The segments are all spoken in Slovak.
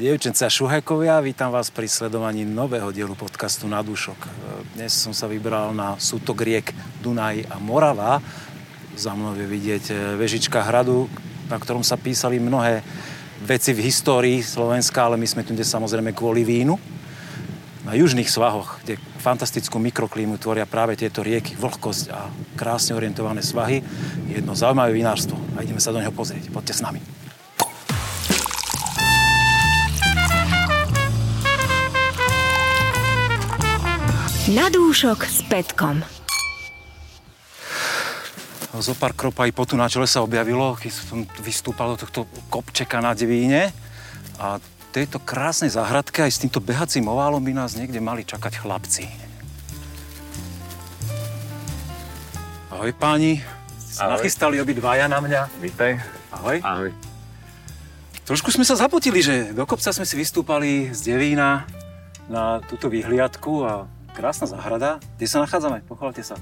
Dievčence a šuhekovia, vítam vás pri sledovaní nového dielu podcastu Na dušok. Dnes som sa vybral na sútok riek Dunaj a Morava. Za mnou je vidieť vežička hradu, na ktorom sa písali mnohé veci v histórii Slovenska, ale my sme tu dnes samozrejme kvôli vínu. Na južných svahoch, kde fantastickú mikroklímu tvoria práve tieto rieky, vlhkosť a krásne orientované svahy, je jedno zaujímavé vinárstvo a ideme sa do neho pozrieť. Poďte s nami. Na dúšok s Petkom. Zo pár krop aj potu na čele sa objavilo, keď som vystúpal do tohto kopčeka na Devíne. A tejto krásnej záhradke aj s týmto behacím oválom by nás niekde mali čakať chlapci. Ahoj páni. Sa nachystali obidvaja na mňa. Vítaj. Ahoj. Ahoj. Trošku sme sa zapotili, že do kopca sme si vystúpali z Devína na túto vyhliadku a krásna záhrada. Kde sa nachádzame? Pochválte sa.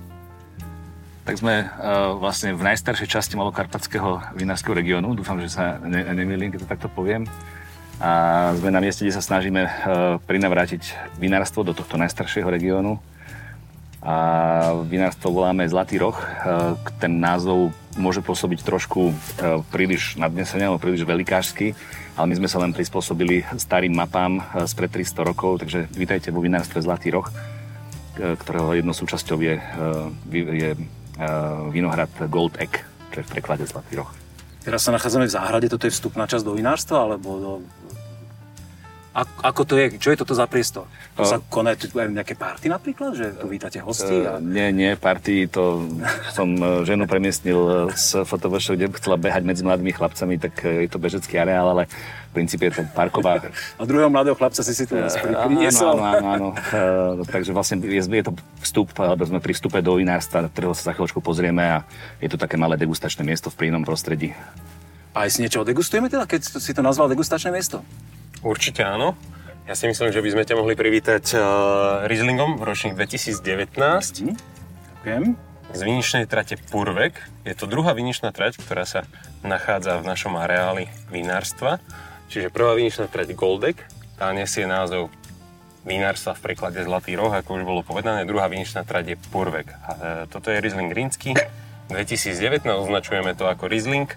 Tak sme uh, vlastne v najstaršej časti malokarpatského vinárskeho regiónu. Dúfam, že sa ne, nemýlim, keď to takto poviem. A sme na mieste, kde sa snažíme uh, prinavrátiť vinárstvo do tohto najstaršieho regiónu. A vinárstvo voláme Zlatý roh. Uh, ten názov môže pôsobiť trošku príliš nadnesene alebo príliš velikářsky, ale my sme sa len prispôsobili starým mapám spred 300 rokov, takže vítajte vo vinárstve Zlatý roh ktorého jednou súčasťou je, je vinohrad Gold Egg, čo je v preklade Zlatý roh. Teraz sa nachádzame v záhrade, toto je vstupná časť do vinárstva, alebo do... Ako, ako to je? Čo je toto za priestor? To sa aj nejaké party napríklad? Že tu vítate hosti? A... Nie, nie, party, to som e, ženu premiestnil z fotovošov, kde chcela behať medzi mladými chlapcami, tak e, je to bežecký areál, ale v princípe je to parková. A druhého mladého chlapca si si tu priniesol. Áno, áno, áno. E, takže vlastne je, je to vstup, alebo sme pri vstupe do vinárstva, ktorého sa za chvíľočku pozrieme a je to také malé degustačné miesto v príjemnom prostredí. A aj si niečo degustujeme teda, keď si to nazval degustačné miesto? Určite áno. Ja si myslím, že by sme ťa mohli privítať uh, Rieslingom v ročník 2019. Mhm. Ďakujem. Z viničnej trate Purvek. Je to druhá viničná trať, ktorá sa nachádza v našom areáli vinárstva. Čiže prvá viničná trať Goldek, tá nesie názov vinárstva v preklade Zlatý roh, ako už bolo povedané. Druhá viničná trať je Purvek. A, e, toto je Riesling Rínsky. 2019 označujeme to ako Riesling.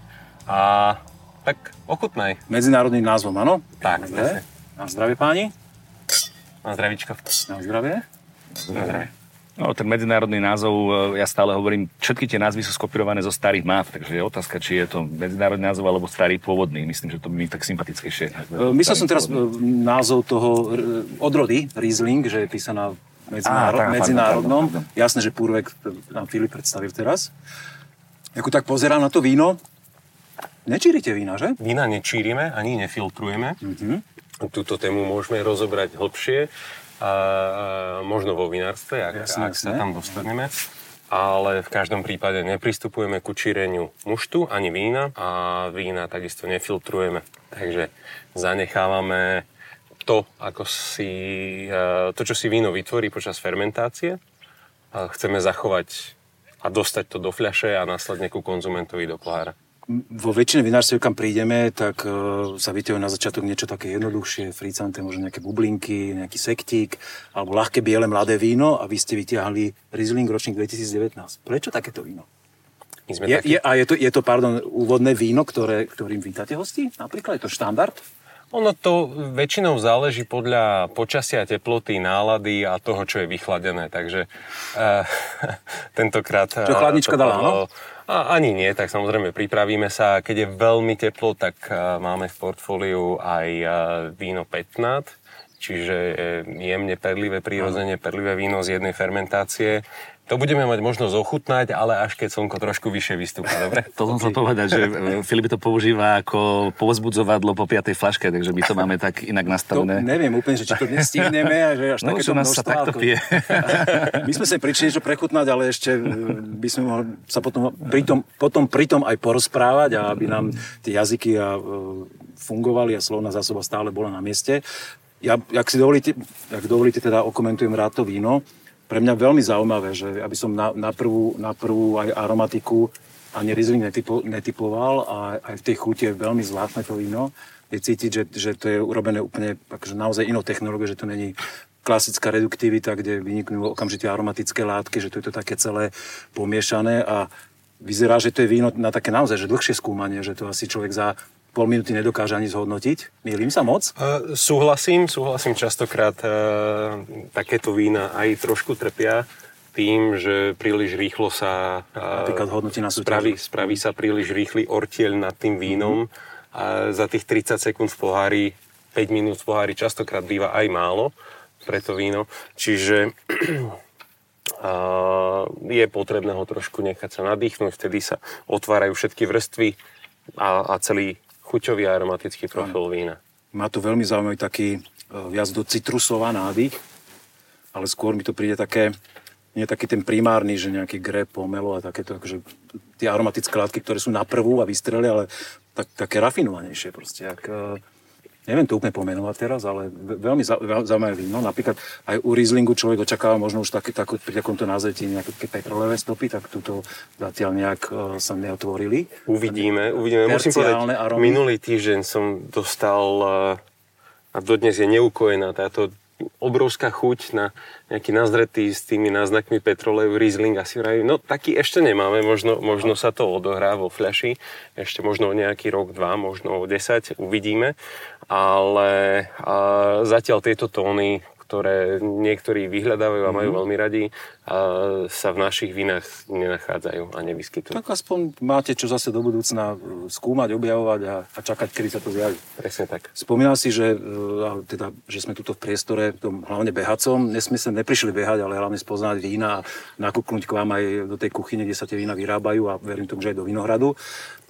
A tak ochutnaj. Medzinárodným názvom, áno? Tak, presne. Na zdravie páni. Na zdravíčko. Na zdravie. Na zdravie. No, ten medzinárodný názov, e, ja stále hovorím, všetky tie názvy sú skopírované zo starých map, takže je otázka, či je to medzinárodný názov alebo starý pôvodný. Myslím, že to by mi tak sympatickejšie. E, myslel som teraz pôvodný. názov toho odrody, Riesling, že je písaná medzinárod, Á, medzinárodnom. Pardon, pardon. Jasné, že Púrvek nám Filip predstavil teraz. Ako tak pozerám na to víno, nečírite vína, že? Vína nečírime, ani nefiltrujeme. Mm-hmm. Túto tému môžeme rozobrať hlbšie a, možno vo vinárstve, ak, jasne, ak sa tam dostaneme. Ale v každom prípade nepristupujeme ku číreniu muštu ani vína a vína takisto nefiltrujeme. Takže zanechávame to, ako si, e, to, čo si víno vytvorí počas fermentácie. Chceme zachovať a dostať to do fľaše a následne ku konzumentovi do pohára vo väčšine vinárstiev, kam prídeme, tak uh, sa vytiahuje na začiatok niečo také jednoduchšie, fricante, možno nejaké bublinky, nejaký sektík, alebo ľahké biele mladé víno a vy ste vytiahli Riesling ročník 2019. Prečo takéto víno? My sme je, také... je, a je to, je to, pardon, úvodné víno, ktoré, ktorým vítate hosti? Napríklad je to štandard? Ono to väčšinou záleží podľa počasia, teploty, nálady a toho, čo je vychladené. Takže uh, tentokrát... Čo chladnička dala, no? A ani nie, tak samozrejme pripravíme sa. Keď je veľmi teplo, tak uh, máme v portfóliu aj uh, víno 15, čiže jemne perlivé, prírodzene perlivé víno z jednej fermentácie. To budeme mať možnosť ochutnať, ale až keď slnko trošku vyššie vystúpa, dobre? To som chcel povedať, že e, Filip to používa ako povzbudzovadlo po piatej flaške, takže my to máme tak inak nastavené. To neviem úplne, že či to dnes stihneme a že až no, takéto nás sa takto pije. My sme sa prišli niečo prechutnať, ale ešte e, by sme mohli sa potom pritom, potom pritom aj porozprávať a aby nám tie jazyky a, e, fungovali a slovná zásoba stále bola na mieste. Ja, ak si dovolíte, ak dovolíte, teda okomentujem rád to víno pre mňa veľmi zaujímavé, že aby som na, na, prvú, na prvú aj aromatiku ani Riesling netypo, netypoval a aj v tej chuti je veľmi zvláštne to víno. Je cítiť, že, že to je urobené úplne akože naozaj inou technológiou, že to není klasická reduktivita, kde vyniknú okamžite aromatické látky, že to je to také celé pomiešané a vyzerá, že to je víno na také naozaj že dlhšie skúmanie, že to asi človek za pol minúty nedokáže ani zhodnotiť. Mýlim sa moc? Uh, súhlasím, súhlasím častokrát. Uh, takéto vína aj trošku trpia tým, že príliš rýchlo sa Napríklad hodnotí na spraví, spraví sa príliš rýchly ortiel nad tým vínom mm-hmm. a za tých 30 sekúnd v pohári, 5 minút v pohári častokrát býva aj málo pre to víno. Čiže a je potrebné ho trošku nechať sa nadýchnuť, vtedy sa otvárajú všetky vrstvy a, a celý chuťový aromatický profil vína. Má tu veľmi zaujímavý taký e, viac do citrusová nádych, ale skôr mi to príde také nie taký ten primárny, že nejaký grep, pomelo a takéto, akože tie aromatické látky, ktoré sú na prvú a vystreli, ale tak, také rafinovanejšie proste. Ak, uh, neviem to úplne pomenovať teraz, ale veľmi zaujímavé víno. Napríklad aj u Rieslingu človek očakáva možno už také, tak, pri takomto názretí nejaké petrolové stopy, tak túto zatiaľ nejak uh, sa neotvorili. Uvidíme, uvidíme. Musím povedať, aromy. minulý týždeň som dostal uh, a dodnes je neukojená táto obrovská chuť na nejaký nazretý s tými náznakmi petroleju, Riesling asi vraví, no taký ešte nemáme, možno, možno sa to odohrá vo fľaši, ešte možno nejaký rok, dva, možno 10, uvidíme, ale a zatiaľ tieto tóny ktoré niektorí vyhľadávajú a majú mm-hmm. veľmi radi, a sa v našich vínach nenachádzajú a nevyskytujú. Tak aspoň máte čo zase do budúcna e, skúmať, objavovať a, a čakať, kedy sa to zjaví. Presne tak. Spomínal si, že, e, teda, že sme tuto v priestore, tom, hlavne behacom, nesme sa neprišli behať, ale hlavne spoznať vína a nakúknúť k vám aj do tej kuchyne, kde sa tie vína vyrábajú a verím tomu, že aj do vinohradu.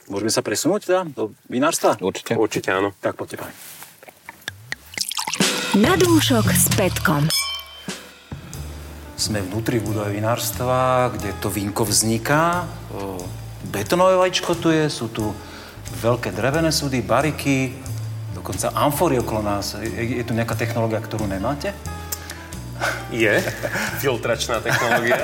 Môžeme sa presunúť teda do vinárstva? Určite. Určite áno. Tak poďte, pani. Na dúšok s Petkom. Sme vnútri budovy vinárstva, kde to vínko vzniká. Betonové vajíčko tu je, sú tu veľké drevené súdy, bariky, dokonca amfory okolo nás. Je, je tu nejaká technológia, ktorú nemáte? Je, filtračná technológia.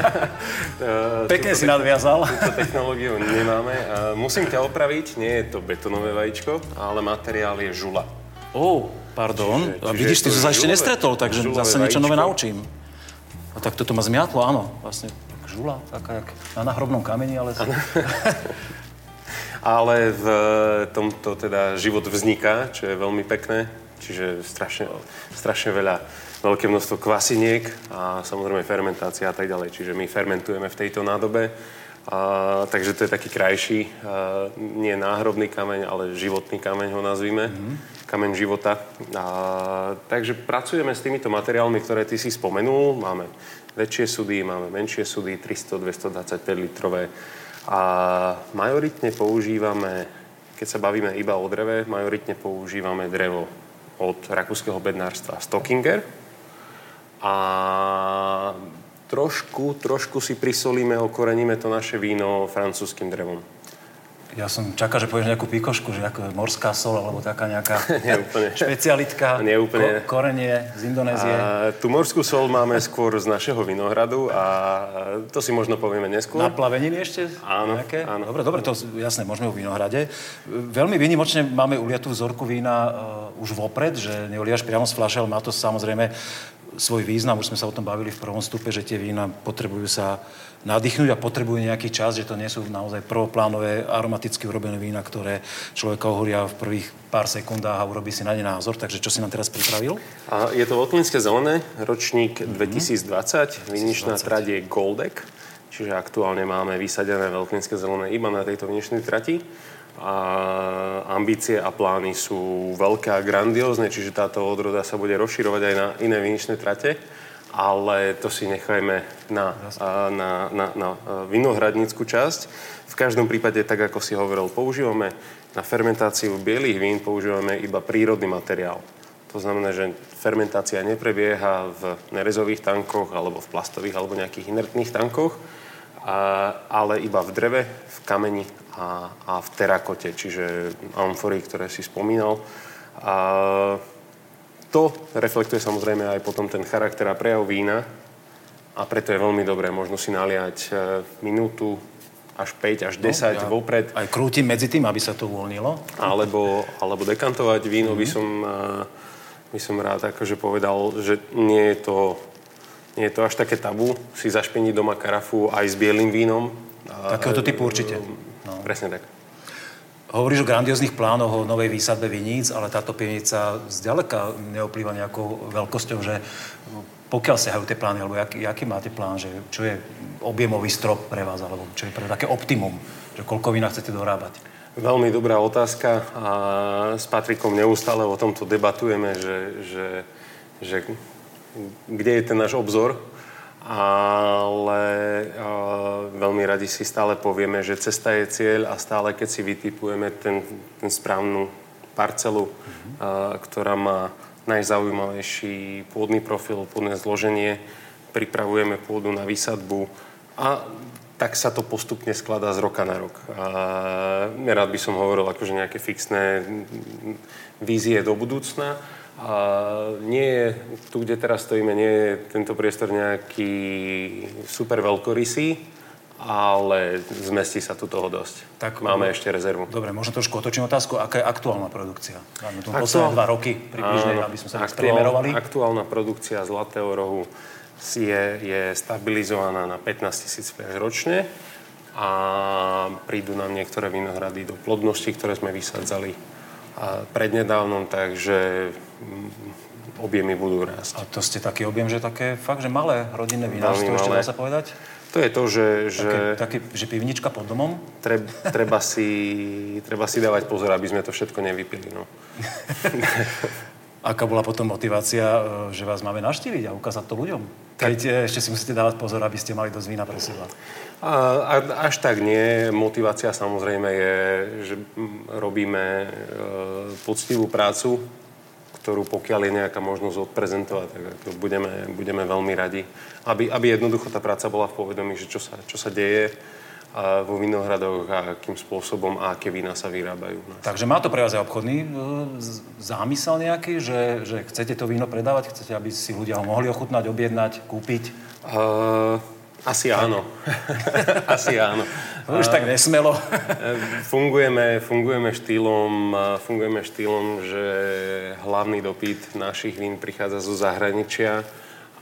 Pekne si nadviazal. Túto technológiu nemáme. Musím ťa opraviť, nie je to betonové vajíčko, ale materiál je žula. Oh, pardon. Čiže, čiže vidíš, ty sa ešte nestretol, takže zase niečo nové naučím. A tak toto ma zmiatlo, áno. Vlastne žula, taká jak na nahrobnom kameni, ale... ale v tomto teda život vzniká, čo je veľmi pekné. Čiže strašne, strašne veľa, veľké množstvo kvasiniek a samozrejme fermentácia a tak ďalej. Čiže my fermentujeme v tejto nádobe. A, takže to je taký krajší, a, nie náhrobný kameň, ale životný kameň ho nazvíme. Mm-hmm kameň života. A, takže pracujeme s týmito materiálmi, ktoré ty si spomenul. Máme väčšie sudy, máme menšie sudy, 300, 225 litrové. A majoritne používame, keď sa bavíme iba o dreve, majoritne používame drevo od rakúskeho bednárstva Stockinger. A trošku, trošku si prisolíme, okoreníme to naše víno francúzským drevom. Ja som čakal, že povieš nejakú pikošku, že ako morská sol, alebo taká nejaká špecialitka, Nie úplne. Ko- korenie z Indonézie. A, tú morskú sol máme skôr z našeho vinohradu a to si možno povieme neskôr. Na plaveniny ešte? Áno, nejaké? áno. Dobre, dobre, to jasné, môžeme v vinohrade. Veľmi výnimočne máme uliatú vzorku vína uh, už vopred, že neuliaš priamo z fľaše, ale má to samozrejme svoj význam. Už sme sa o tom bavili v prvom stupe, že tie vína potrebujú sa nadýchnuť a potrebujú nejaký čas, že to nie sú naozaj prvoplánové aromaticky urobené vína, ktoré človeka ohoria v prvých pár sekundách a urobí si na ne názor. Takže čo si nám teraz pripravil? A je to Votlinské zelené, ročník mm-hmm. 2020, viničná trať je Goldek, čiže aktuálne máme vysadené Veľklinské zelené iba na tejto viničnej trati a ambície a plány sú veľké a grandiózne, čiže táto odroda sa bude rozširovať aj na iné viničné trate ale to si nechajme na, na, na, na vinohradnícku časť. V každom prípade, tak ako si hovoril, používame na fermentáciu bielých vín používame iba prírodný materiál. To znamená, že fermentácia neprebieha v nerezových tankoch alebo v plastových alebo nejakých inertných tankoch, ale iba v dreve, v kameni a, a v terakote, čiže amfory, ktoré si spomínal. A, to reflektuje samozrejme aj potom ten charakter a prejav vína a preto je veľmi dobré možno si naliať e, minútu až 5, až 10 no, ja vopred. Aj krútim medzi tým, aby sa to uvoľnilo? Alebo, alebo dekantovať víno mm-hmm. by som by som rád akože povedal, že nie je to, nie je to až také tabu si zašpeniť doma karafu aj s bielým vínom. Takéhoto typu určite. No. Presne tak. Hovoríš o grandióznych plánoch o novej výsadbe viníc, ale táto pivnica zďaleka neoplýva nejakou veľkosťou, že pokiaľ sa hajú tie plány, alebo aký, aký máte plán, že čo je objemový strop pre vás, alebo čo je pre také optimum, že koľko vína chcete dorábať? Veľmi dobrá otázka a s Patrikom neustále o tomto debatujeme, že, že, že kde je ten náš obzor, ale veľmi radi si stále povieme, že cesta je cieľ a stále keď si vytipujeme ten, ten správnu parcelu, mm-hmm. ktorá má najzaujímavejší pôdny profil, pôdne zloženie, pripravujeme pôdu na výsadbu a tak sa to postupne skladá z roka na rok. A nerád by som hovoril akože nejaké fixné vízie do budúcna. A nie je, tu, kde teraz stojíme, nie je tento priestor nejaký super veľkorysý, ale zmestí sa tu toho dosť. Tak, Máme ešte rezervu. Dobre, možno trošku otočím otázku. Aká je aktuálna produkcia? Máme tu posledné dva roky približne, aby sme sa aktuál, Aktuálna produkcia Zlatého rohu je, je stabilizovaná na 15 tisíc ročne a prídu nám niektoré vinohrady do plodnosti, ktoré sme vysádzali prednedávnom, takže objemy budú rásť. A to ste taký objem, že také fakt, že malé rodinné vinárstvo, ešte dá sa povedať? To je to, že... že také, že pivnička pod domom? Treb, treba, si, treba si dávať pozor, aby sme to všetko nevypili. No. Aká bola potom motivácia, e, že vás máme naštíviť a ukázať to ľuďom? Keď e, ešte si musíte dávať pozor, aby ste mali dosť vína pre seba. A, a, až tak nie. Motivácia samozrejme je, že robíme e, poctivú prácu, ktorú pokiaľ je nejaká možnosť odprezentovať, tak budeme, budeme veľmi radi. Aby, aby jednoducho tá práca bola v povedomí, že čo sa, čo sa deje, vo vinohradoch a akým spôsobom a aké vína sa vyrábajú. Takže má to pre vás aj obchodný e, zámysel nejaký, že, že chcete to víno predávať, chcete, aby si ľudia ho mohli ochutnať, objednať, kúpiť? Uh, asi áno. asi áno. Už tak nesmelo. fungujeme, fungujeme, štýlom, fungujeme štýlom, že hlavný dopyt našich vín prichádza zo zahraničia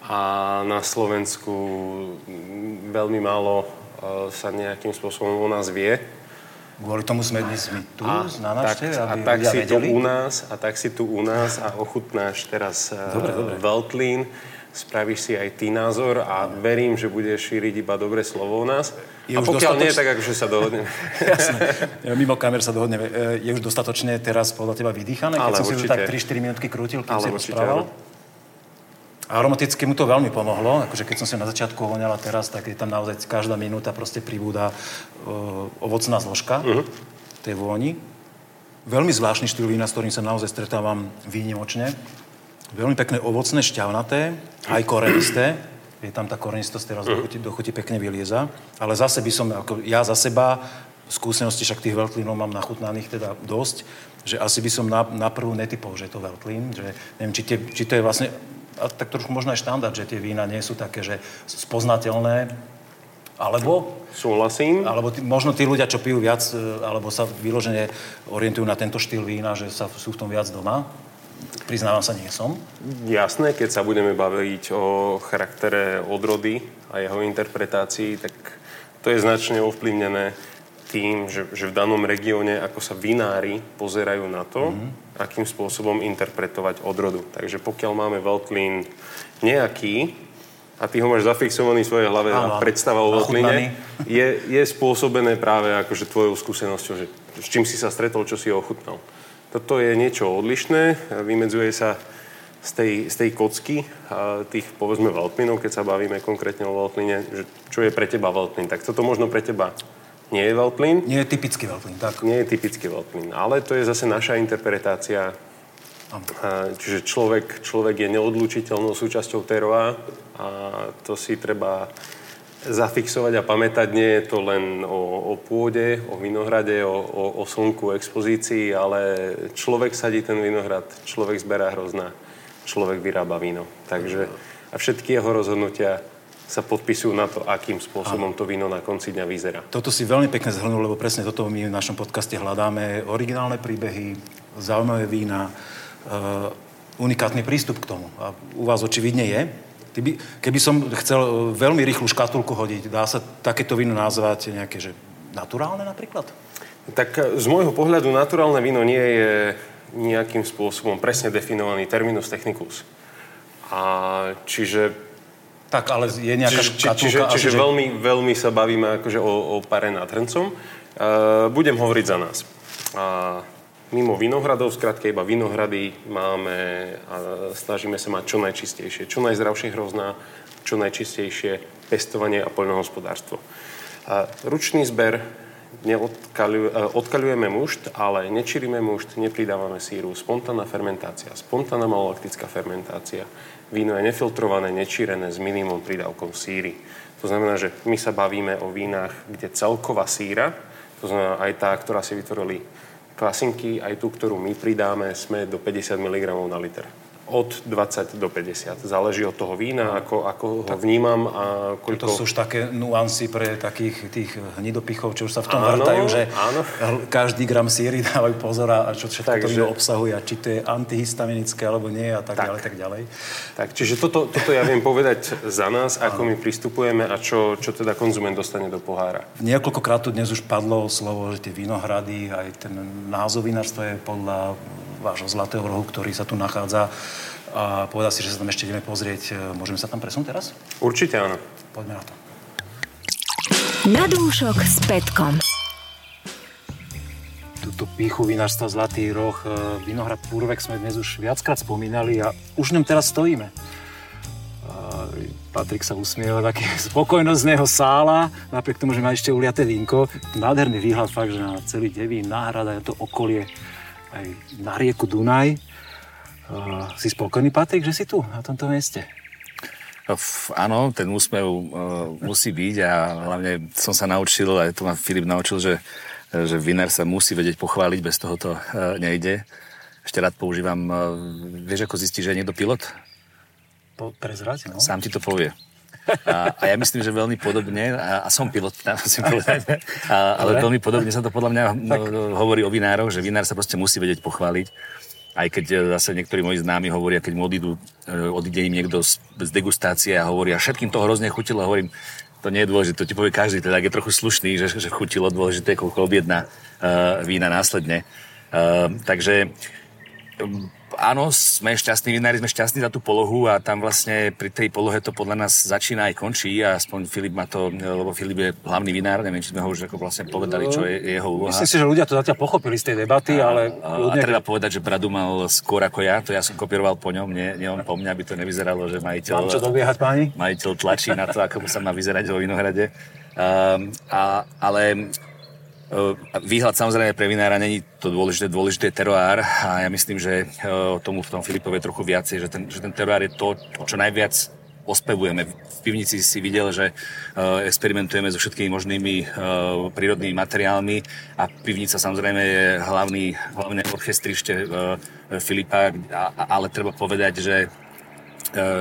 a na Slovensku veľmi málo sa nejakým spôsobom u nás vie. Kvôli tomu sme dnes my tu a, na návšteve, aby a tak si vedeli. tu u nás, a tak si tu u nás a ochutnáš teraz e, dobre, dobre. Veltlín, spravíš si aj ty názor a verím, že budeš šíriť iba dobré slovo o nás. Je a pokiaľ dostatoč... nie, tak akože sa dohodneme. Jasné. Mimo kamer sa dohodneme. E, je už dostatočne teraz podľa teba vydýchané? Keď Ale som určite. si to tak 3-4 minútky krútil, kým Ale si rozprával? Určite, Aromaticky mu to veľmi pomohlo, akože keď som sa na začiatku hoňala teraz, tak je tam naozaj každá minúta proste pribúda uh, ovocná zložka uh-huh. tej vôni. Veľmi zvláštny štýl vína, s ktorým sa naozaj stretávam výnimočne. Veľmi pekné ovocné, šťavnaté, aj korenisté. Je tam tá korenistosť teraz uh-huh. do, chuti, do chuti pekne vylieza. Ale zase by som, ako ja za seba, skúsenosti však tých veľtlínov mám nachutnaných teda dosť, že asi by som na, na prvú netypol, že je to veľtlín, že neviem, či, tie, či to je vlastne a tak trošku možno aj štandard, že tie vína nie sú také, že spoznateľné, alebo... Súhlasím. Alebo tí, možno tí ľudia, čo pijú viac, e, alebo sa vyložene orientujú na tento štýl vína, že sa, sú v tom viac doma. Priznávam sa, nie som. Jasné, keď sa budeme baviť o charaktere odrody a jeho interpretácii, tak to je značne ovplyvnené tým, že, že v danom regióne, ako sa vinári pozerajú na to, mm-hmm. akým spôsobom interpretovať odrodu. Takže pokiaľ máme Veltlín nejaký, a ty ho máš zafixovaný v svojej hlave Áno, a predstava o Veltlíne, je, je spôsobené práve akože tvojou skúsenosťou, že s čím si sa stretol, čo si ho ochutnal. Toto je niečo odlišné, vymedzuje sa z tej, z tej kocky tých, povedzme, Veltlínov, keď sa bavíme konkrétne o Veltlíne, že čo je pre teba Veltlín. Tak toto možno pre teba nie je veľplín. Nie je typický veľplín, tak. Nie je typický veľplín, ale to je zase naša interpretácia. Čiže človek, človek je neodlučiteľnou súčasťou teroa a to si treba zafixovať a pamätať. Nie je to len o, o pôde, o vinohrade, o, o, o slnku, expozícii, ale človek sadí ten vinohrad, človek zberá hrozná, človek vyrába víno. Takže a všetky jeho rozhodnutia sa podpisujú na to, akým spôsobom to víno na konci dňa vyzerá. Toto si veľmi pekne zhrnul, lebo presne toto my v našom podcaste hľadáme. Originálne príbehy, zaujímavé vína, uh, unikátny prístup k tomu. A u vás očividne je. By, keby som chcel e, veľmi rýchlu škatulku hodiť, dá sa takéto víno nazvať nejaké, že naturálne napríklad? Tak e, z môjho pohľadu naturálne víno nie je nejakým spôsobom presne definovaný terminus technicus. A čiže tak, ale je nejaká čiže, škatulka... Čiže, čiže že... veľmi, veľmi sa bavíme akože o, o pare nad hrncom. Uh, budem hovoriť za nás. Uh, mimo vinohradov, skrátka iba vinohrady máme a snažíme sa mať čo najčistejšie, čo najzdravšie hrozná, čo najčistejšie pestovanie a poľnohospodárstvo. Uh, ručný zber odkaľujeme mušt, ale nečiríme mušt, nepridávame síru. Spontánna fermentácia, spontánna malolaktická fermentácia, víno je nefiltrované, nečírené s minimum prídavkom síry. To znamená, že my sa bavíme o vínach, kde celková síra, to znamená aj tá, ktorá si vytvorili klasinky, aj tú, ktorú my pridáme, sme do 50 mg na liter od 20 do 50. Záleží od toho vína, ako, ako ho vnímam a koľko... To sú už také nuancy pre takých tých hnidopichov, čo už sa v tom áno, vrtajú, že áno. každý gram síry dávajú pozor a čo všetko Takže... to víno obsahuje a či to je antihistaminické alebo nie a tak, tak. ďalej, tak ďalej. Tak, čiže toto, toto ja viem povedať za nás, ako my pristupujeme a čo, čo teda konzument dostane do pohára. Niekoľkokrát tu dnes už padlo slovo, že tie vinohrady, aj ten názov vinárstva je podľa vášho Zlatého rohu, ktorý sa tu nachádza. A povedal si, že sa tam ešte ideme pozrieť. E, môžeme sa tam presunúť teraz? Určite áno. Poďme na to. Na dúšok s Petkom. Tuto píchu vinárstva Zlatý roh, e, vinohrad Púrvek sme dnes už viackrát spomínali a už v ňom teraz stojíme. Patrik sa usmieva, taký spokojnosť z neho sála, napriek tomu, že má ešte uliaté vínko. Nádherný výhľad fakt, že na celý Devín, náhrada, to okolie aj na rieku Dunaj. Uh, si spokojný, Patrik, že si tu, na tomto mieste? F, áno, ten úsmev uh, musí byť a hlavne som sa naučil, aj to ma Filip naučil, že, že vinár sa musí vedieť pochváliť, bez toho to uh, nejde. Ešte rád používam, uh, vieš, ako zistíš, že je niekto pilot? Po, prezrať, no. Sám ti to povie. A, a ja myslím, že veľmi podobne, a, a som pilot, musím povedať, a, ale veľmi podobne sa to podľa mňa. No, hovorí o vinároch, že vinár sa proste musí vedieť pochváliť. Aj keď e, zase niektorí moji známi hovoria, keď mu odídu, e, odíde im niekto z, z degustácie a hovoria, všetkým to hrozne chutilo, hovorím, to nie je dôležité, to ti povie každý, teda je trochu slušný, že, že chutilo dôležité, koľko objedná uh, vína následne. Uh, takže um, áno, sme šťastní, vinári sme šťastní za tú polohu a tam vlastne pri tej polohe to podľa nás začína aj končí a aspoň Filip má to, lebo Filip je hlavný vinár, neviem, či sme ho už ako vlastne povedali, čo je jeho úloha. Myslím si, že ľudia to zatiaľ pochopili z tej debaty, a, ale... A, ľudia... a treba povedať, že Bradu mal skôr ako ja, to ja som kopíroval po ňom, nie, nie on po mňa, aby to nevyzeralo, že majiteľ... Mám čo dobiehať, páni? Majiteľ tlačí na to, ako sa má vyzerať vo Vinohrade. Um, a, ale Výhľad samozrejme pre vinára není to dôležité, dôležité je teroár a ja myslím, že tomu v tom Filipovi je trochu viacej, že ten, že ten teroár je to, čo najviac ospevujeme. V pivnici si videl, že experimentujeme so všetkými možnými prírodnými materiálmi a pivnica samozrejme je hlavný, hlavné orchestrište Filipa, ale treba povedať, že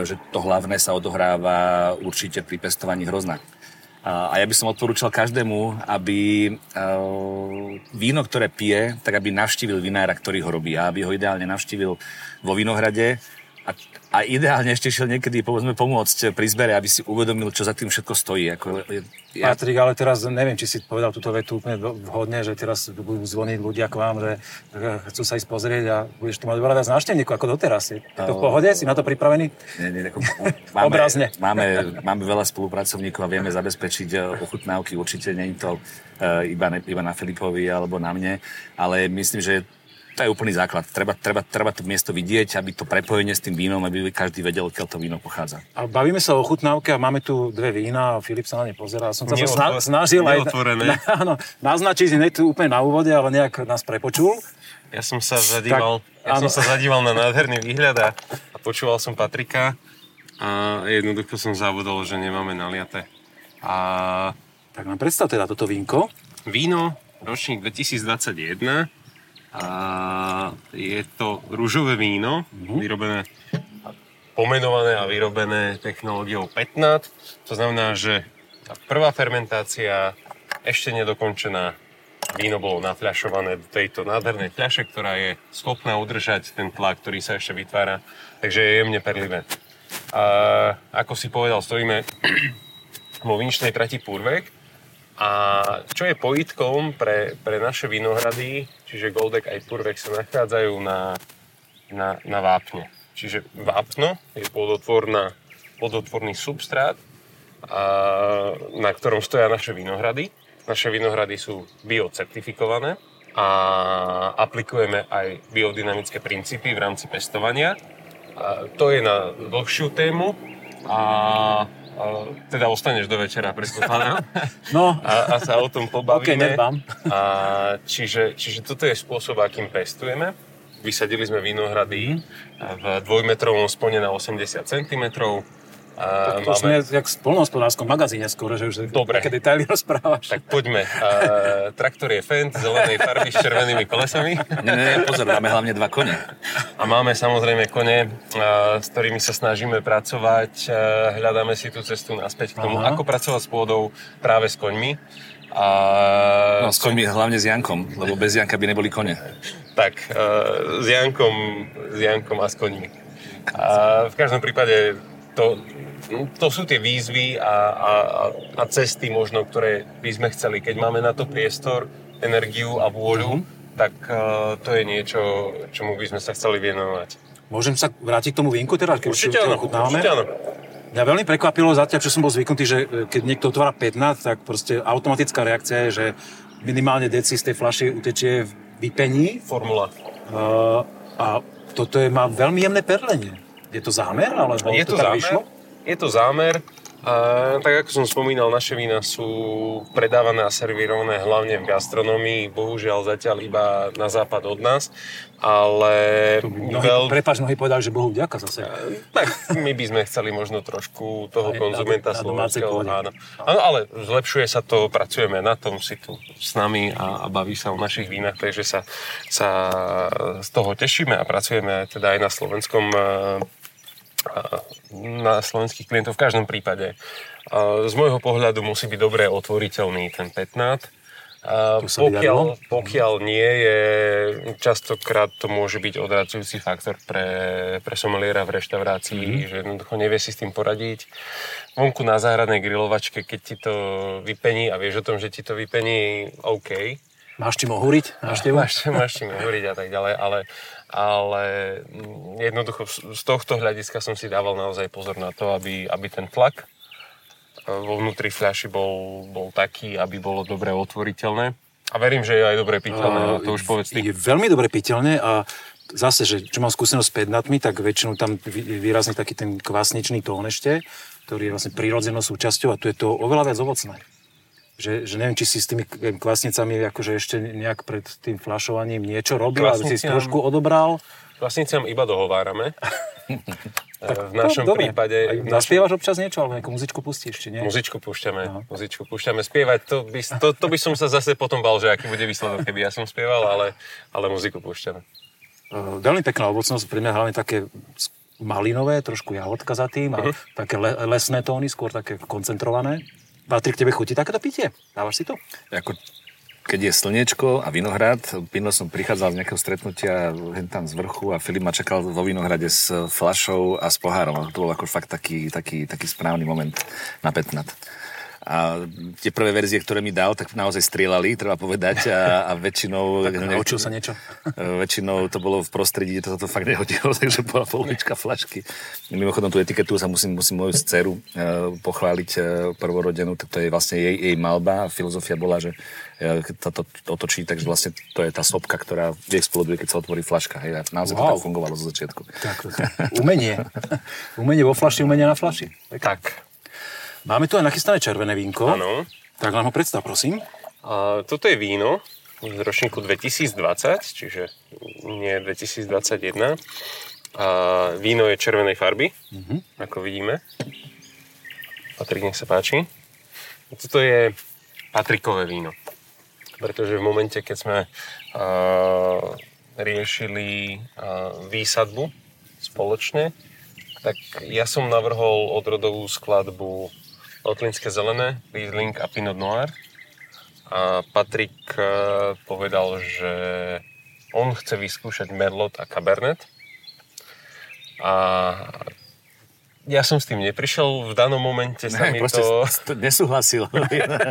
že to hlavné sa odohráva určite pri pestovaní hrozna. A ja by som odporúčal každému, aby víno, ktoré pije, tak aby navštívil vinára, ktorý ho robí a aby ho ideálne navštívil vo vinohrade a, a ideálne ešte šiel niekedy povedzme, pomôcť pri zbere, aby si uvedomil, čo za tým všetko stojí. Ako, ja... Patrik, ale teraz neviem, či si povedal túto vetu úplne vhodne, že teraz budú zvoniť ľudia k vám, že chcú sa ísť pozrieť a budeš tu mať veľa viac návštevníkov ako doteraz. Je to v pohode? Si na to pripravený? Nie, nie, ako, máme, Obrazne. Máme, máme veľa spolupracovníkov a vieme zabezpečiť e, ochutnávky. Určite nie je to uh, iba, iba na Filipovi alebo na mne, ale myslím, že to je úplný základ. Treba, treba, treba to miesto vidieť, aby to prepojenie s tým vínom, aby každý vedel, odkiaľ to víno pochádza. A bavíme sa o chutnávke a máme tu dve vína a Filip sa na ne pozerá. Som sa sna- snažil aj na, áno, naznačiť hneď tu úplne na úvode, ale nejak nás prepočul. Ja som sa zadíval, tak, ja som sa zadíval na nádherný výhľad a, a počúval som Patrika a jednoducho som zavodol, že nemáme naliate. A... Tak nám predstav teda toto vínko. Víno, ročník 2021, a je to rúžové víno, mm-hmm. vyrobené pomenované a vyrobené technológiou 15. To znamená, že tá prvá fermentácia ešte nedokončená víno bolo nafľašované do tejto nádhernej fľaše, ktorá je schopná udržať ten tlak, ktorý sa ešte vytvára, takže je jemne perlivé. A ako si povedal, stojíme vo viničnej trati Purvek a čo je pojitkom pre, pre naše vinohrady, čiže Goldek aj Purvek sa nachádzajú na, na, na vápne. Čiže vápno je plodotvorná, plodotvorný substrát, a, na ktorom stoja naše vinohrady. Naše vinohrady sú biocertifikované a aplikujeme aj biodynamické princípy v rámci pestovania. A to je na dlhšiu tému a a teda ostaneš do večera, predpokladám. No. A, a sa o tom pobavíme. Okay, a čiže, čiže toto je spôsob, akým pestujeme. Vysadili sme vinohrady v dvojmetrovom spone na 80 cm a tak to máme... sme jak v polnohospodárskom magazíne skoro, že už Dobre. také detaily rozprávaš. Tak poďme. Uh, traktor je Fendt, zelenej farby s červenými kolesami. Nie, nie, pozor, máme hlavne dva kone. A máme samozrejme kone, uh, s ktorými sa snažíme pracovať. Uh, hľadáme si tú cestu naspäť k tomu, Aha. ako pracovať s pôdou práve s koňmi. A... No, s koňmi hlavne s Jankom, lebo bez Janka by neboli kone. Tak, uh, s Jankom, s Jankom a s koňmi. A v každom prípade to, to sú tie výzvy a, a, a cesty možno, ktoré by sme chceli. Keď máme na to priestor, energiu a vôľu, mm-hmm. tak uh, to je niečo, čomu by sme sa chceli venovať. Môžem sa vrátiť k tomu vínku teda? Keď určite áno, určite áno. Mňa veľmi prekvapilo zatiaľ, čo som bol zvyknutý, že e, keď niekto otvára 15, tak proste automatická reakcia je, že minimálne deci z tej flaši utečie v vypení. Formula. Uh, a toto je, má veľmi jemné perlenie. Je to zámer? Alebo je to, to zámer. Vyšlo? Je to zámer. A, tak ako som spomínal, naše vína sú predávané a servírované hlavne v gastronomii, bohužiaľ zatiaľ iba na západ od nás, ale... Mnohí, veľ... Prepač, mnohí povedali, že Bohu vďaka zase. Tak my by sme chceli možno trošku toho Aj, konzumenta na, slovenského. áno. áno, ale zlepšuje sa to, pracujeme na tom, si tu s nami a, a baví sa o našich vínach, takže sa, sa z toho tešíme a pracujeme teda aj na slovenskom na slovenských klientov v každom prípade. Z môjho pohľadu musí byť dobre otvoriteľný ten petnát. Pokiaľ, pokiaľ nie je, častokrát to môže byť odradzujúci faktor pre, pre someliera v reštaurácii, mm-hmm. že jednoducho nevie si s tým poradiť. Vonku na záhradnej grilovačke, keď ti to vypení a vieš o tom, že ti to vypení, OK. Máš čím ohúriť? Máš, máš, máš čím ohúriť a tak ďalej, ale ale jednoducho z tohto hľadiska som si dával naozaj pozor na to, aby, aby ten tlak e, vo vnútri fľaši bol, bol taký, aby bolo dobre otvoriteľné. A verím, že je aj dobre piteľné, uh, to už povedz ty. Je veľmi dobre piteľné a zase, že čo mám skúsenosť s pednatmi, tak väčšinou tam výrazne taký ten kvasničný tón ešte, ktorý je vlastne prírodzenou súčasťou a tu je to oveľa viac ovocné že, že neviem, či si s tými kvasnicami akože ešte nejak pred tým flašovaním niečo robil, aby si trošku odobral. Kvasniciam iba dohovárame. v našom to, prípade... Zaspievaš občas niečo, alebo nejakú muzičku pustíš, či nie? Muzičku púšťame, Aha. muzičku púšťame. Spievať, to by, to, to by som sa zase potom bal, že aký bude výsledok, keby ja som spieval, ale, ale muziku púšťame. Uh, veľmi pekná ovocnosť, pre mňa hlavne také malinové, trošku jahodka za tým a uh-huh. také le, lesné tóny, skôr také koncentrované. Patrik, tebe chutí takéto pitie? Dávaš si to? Ako, keď je slnečko a vinohrad, Pino som prichádzal z nejakého stretnutia tam z vrchu a Filip ma čakal vo vinohrade s flašou a s pohárom. To bol ako fakt taký, taký, taký správny moment na petnat. A tie prvé verzie, ktoré mi dal, tak naozaj strieľali, treba povedať. A, a väčšinou... tak naučil sa niečo. väčšinou to bolo v prostredí, kde to, to fakt nehodilo, takže bola polnička flašky. Mimochodom, tú etiketu sa musím, musím moju dceru uh, pochváliť uh, prvorodenú, tak to je vlastne jej, jej malba. Filozofia bola, že uh, to, to otočí, takže vlastne to je tá sopka, ktorá exploduje, keď sa otvorí flaška. Hej, naozaj wow. to tak fungovalo zo začiatku. Tak, umenie. umenie vo flaši, umenie na flaši. Tak. Máme tu aj nachystané červené vínko. Áno. Tak nám ho predstav, prosím. A, toto je víno z ročníku 2020, čiže nie 2021. A víno je červenej farby, mm-hmm. ako vidíme. Patrik, nech sa páči. Toto je Patrikové víno. Pretože v momente, keď sme uh, riešili uh, výsadbu spoločne, tak ja som navrhol odrodovú skladbu Lotlinské zelené, Riesling a Pinot Noir. A Patrik eh, povedal, že on chce vyskúšať Merlot a Cabernet. A ja som s tým neprišiel, v danom momente sa ne, mi to... nesúhlasil.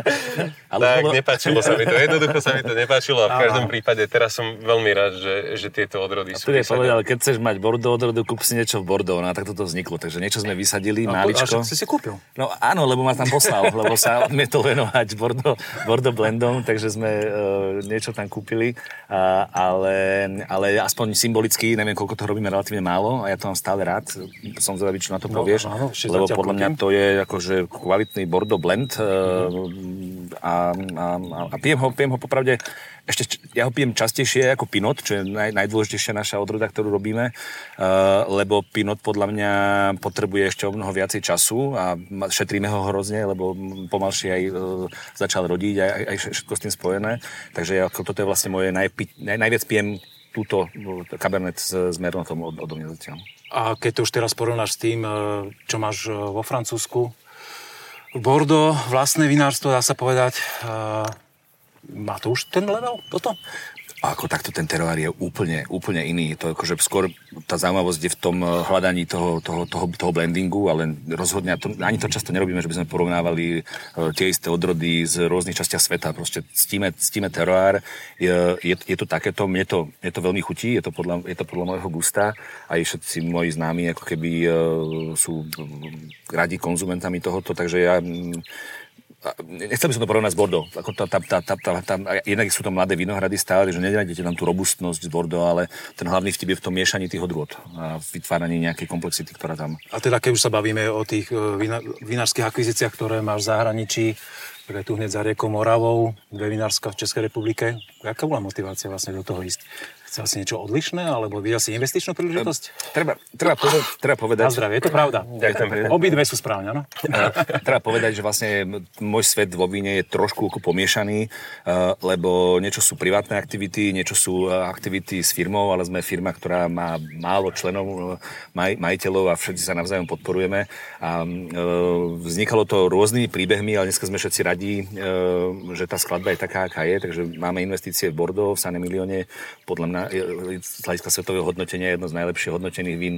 Ale tak, bolo... nepáčilo sa mi to, jednoducho sa mi to nepáčilo a v každom prípade teraz som veľmi rád, že, že tieto odrody a sú vysadené. povedal, keď chceš mať Bordeaux odrodu, kúp si niečo v Bordeaux, no a tak toto vzniklo, takže niečo sme vysadili, a, máličko. A si si kúpil? No áno, lebo ma tam poslal, lebo sa odmietol venovať Bordeaux, Bordeaux blendom, takže sme uh, niečo tam kúpili, uh, ale, ale aspoň symbolicky, neviem, koľko to robíme relatívne málo a ja to mám stále rád, som zvedavý, čo na to no, povieš, áno, lebo podľa mňa to je akože kvalitný Bordeaux blend mm-hmm. a, a, a pijem, ho, pijem ho popravde ešte ja ho pijem častejšie ako Pinot, čo je naj, najdôležitejšia naša odroda, ktorú robíme, uh, lebo Pinot podľa mňa potrebuje ešte o mnoho viacej času a šetríme ho hrozne, lebo pomalšie aj uh, začal rodiť, aj, aj všetko s tým spojené. Takže ako toto je vlastne moje najpi, naj, najviac pijem túto kabernet s, s Merlotom od, od mňa zatiaľ. A keď to už teraz porovnáš s tým, e, čo máš e, vo Francúzsku, Bordeaux, vlastné vinárstvo, dá sa povedať, e, má to už ten level, toto? Ako takto ten teroár je úplne, úplne iný. To akože skôr tá zaujímavosť je v tom eh, hľadaní toho, toho, toho, toho blendingu, ale rozhodne, to, ani to často nerobíme, že by sme porovnávali uh, tie isté odrody z rôznych častiach sveta. Proste ctíme, ctíme teroár. Je, je, je to takéto, mne to, mne to veľmi chutí, je to podľa, je to podľa môjho gusta. Aj všetci moji známi ako keby uh, sú radi konzumentami tohoto, takže ja nechcel by som to porovnať s Bordeaux. Ako tá, tá, tá, tá, tá, tá, jednak sú to mladé vinohrady stále, že nenájdete tam tú robustnosť z Bordeaux, ale ten hlavný vtip je v tom miešaní tých odvod a vytváraní nejakej komplexity, ktorá tam... A teda keď už sa bavíme o tých e, vina, vinárskych akvizíciách, ktoré máš v zahraničí, je tu hneď za riekou Moravou, dve vinárska v Českej republike. Aká bola motivácia vlastne do toho ísť? Chcel si niečo odlišné, alebo videl si investičnú príležitosť? Treba, treba, povedať, treba povedať... Na zdravie, je to pravda. Ďakujem. Obidve sú správne, áno? treba povedať, že vlastne môj svet vo víne je trošku pomiešaný, lebo niečo sú privátne aktivity, niečo sú aktivity s firmou, ale sme firma, ktorá má málo členov, maj, majiteľov a všetci sa navzájom podporujeme. A vznikalo to rôznymi príbehmi, ale dneska sme všetci radí, že tá skladba je taká, aká je, takže máme investície v Bordeaux, v San Emilione, podľa mňa z hľadiska svetového hodnotenia jedno z najlepších hodnotených vín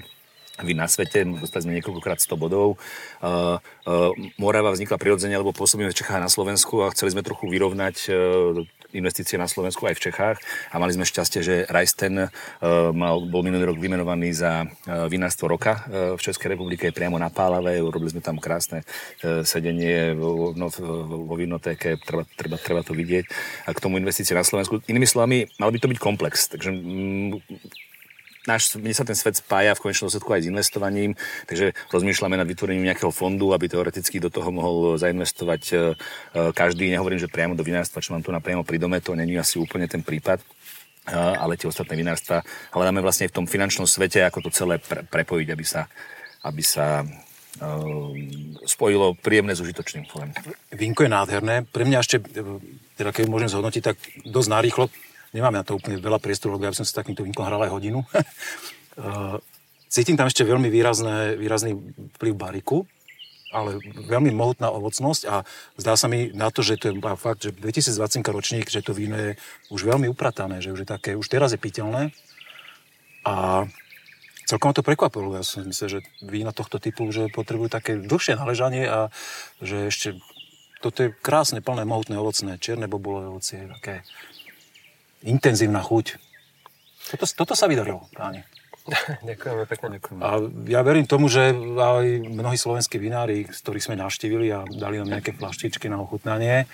vín na svete, dostali sme niekoľkokrát 100 bodov. Uh, uh, Morava vznikla prirodzene, lebo pôsobíme v Čechách na Slovensku a chceli sme trochu vyrovnať uh, investície na Slovensku aj v Čechách a mali sme šťastie, že Rajsten uh, mal, bol minulý rok vymenovaný za uh, vinárstvo roka uh, v Českej republike priamo na Pálave. Urobili sme tam krásne sedenie vo, no, vo vinotéke, treba, treba, treba to vidieť. A k tomu investície na Slovensku. Inými slovami, mal by to byť komplex. Takže mm, náš, mne sa ten svet spája v konečnom dôsledku aj s investovaním, takže rozmýšľame nad vytvorením nejakého fondu, aby teoreticky do toho mohol zainvestovať e, e, každý. Nehovorím, že priamo do vinárstva, čo mám tu napriamo pri dome, to není asi úplne ten prípad e, ale tie ostatné vinárstva hľadáme vlastne v tom finančnom svete, ako to celé pre, prepojiť, aby sa, aby sa spojilo príjemné s užitočným. Vínko je nádherné. Pre mňa ešte, teda keď môžem zhodnotiť, tak dosť narýchlo Nemám na to úplne veľa priestoru, lebo ja by som si takýmto vínkom hral aj hodinu. Eh, cítim tam ešte veľmi výrazné, výrazný vplyv bariku, ale veľmi mohutná ovocnosť a zdá sa mi na to, že to je fakt, že 2020 ročník, že to víno je už veľmi upratané, že už je také, už teraz je piteľné a celkom to prekvapilo. Ja si myslím, že vína tohto typu že potrebujú také dlhšie naležanie a že ešte toto je krásne, plné, mohutné, ovocné, čierne bobulové ovocie, také intenzívna chuť. Toto, toto sa vydarilo, páni. Ďakujeme pekne. Ďakujeme. A ja verím tomu, že aj mnohí slovenskí vinári, z ktorých sme navštívili a dali nám nejaké flaštičky na ochutnanie,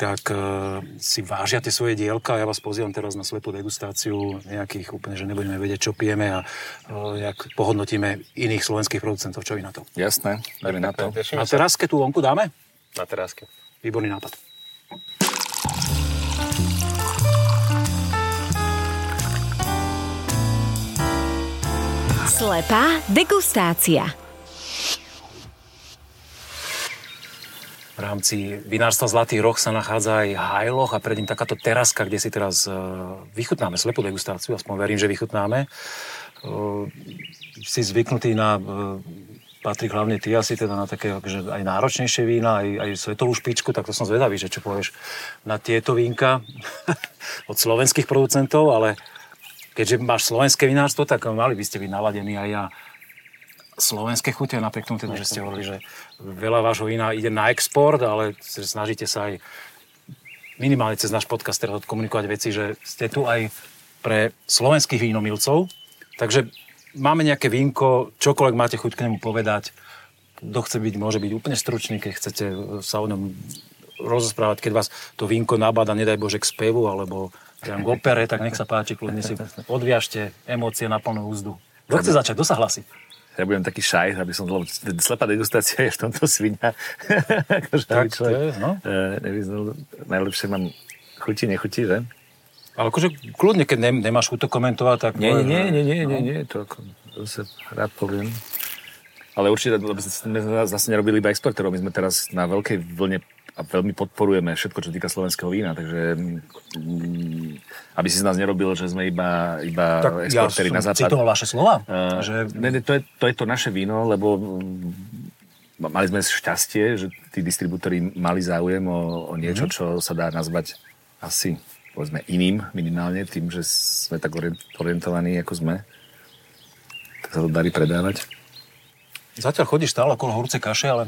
tak uh, si vážia tie svoje dielka. Ja vás pozývam teraz na slepú degustáciu nejakých úplne, že nebudeme vedieť, čo pijeme a uh, jak pohodnotíme iných slovenských producentov. Čo vy na to? Jasné, dáme na to. Na teráske tú vonku dáme? Na teráske. Výborný nápad. Slepá degustácia. V rámci vinárstva Zlatý roh sa nachádza aj Hajloch a pred ním takáto teraska, kde si teraz uh, vychutnáme slepú degustáciu, aspoň verím, že vychutnáme. si zvyknutý na patrí hlavne ty asi teda na také že aj náročnejšie vína, aj, aj svetovú špičku, tak to som zvedavý, že čo povieš na tieto vínka od slovenských producentov, ale keďže máš slovenské vinárstvo, tak mali by ste byť naladení aj na slovenské chute, napriek tomu teda, že ste hovorili, že veľa vášho vína ide na export, ale snažíte sa aj minimálne cez náš podcast teraz odkomunikovať veci, že ste tu aj pre slovenských vínomilcov, takže máme nejaké vínko, čokoľvek máte chuť k nemu povedať, kto chce byť, môže byť úplne stručný, keď chcete sa o ňom rozprávať, keď vás to vínko nabáda, nedaj Bože, k spevu, alebo k opere, tak nech sa páči, kľudne si odviažte emócie na plnú úzdu. Kto chce začať? Kto sa hlasí? Ja budem taký šaj, aby som, lebo slepá degustácia je v tomto svinia. akože tak, človek, to je, no. E, najlepšie mám chutí, nechutí, že? Ale akože kľudne, keď nemáš chuť to komentovať, tak... Nie, nie, nie, nie, nie, nie, to, ako, to sa rád poviem. Ale určite, lebo sme zase nerobili iba exportérov, my sme teraz na veľkej vlne a veľmi podporujeme všetko, čo týka slovenského vína, takže mm, aby si z nás nerobil, že sme iba, iba tak exportéri ja na západ. citoval vaše slova. Uh, že... ne, ne, to, je, to je to naše víno, lebo mm, mali sme šťastie, že tí distribútori mali záujem o, o niečo, mm. čo sa dá nazvať asi povedzme iným minimálne, tým, že sme tak orientovaní, ako sme, tak sa to darí predávať. Zatiaľ chodíš stále okolo horúce kaše, ale...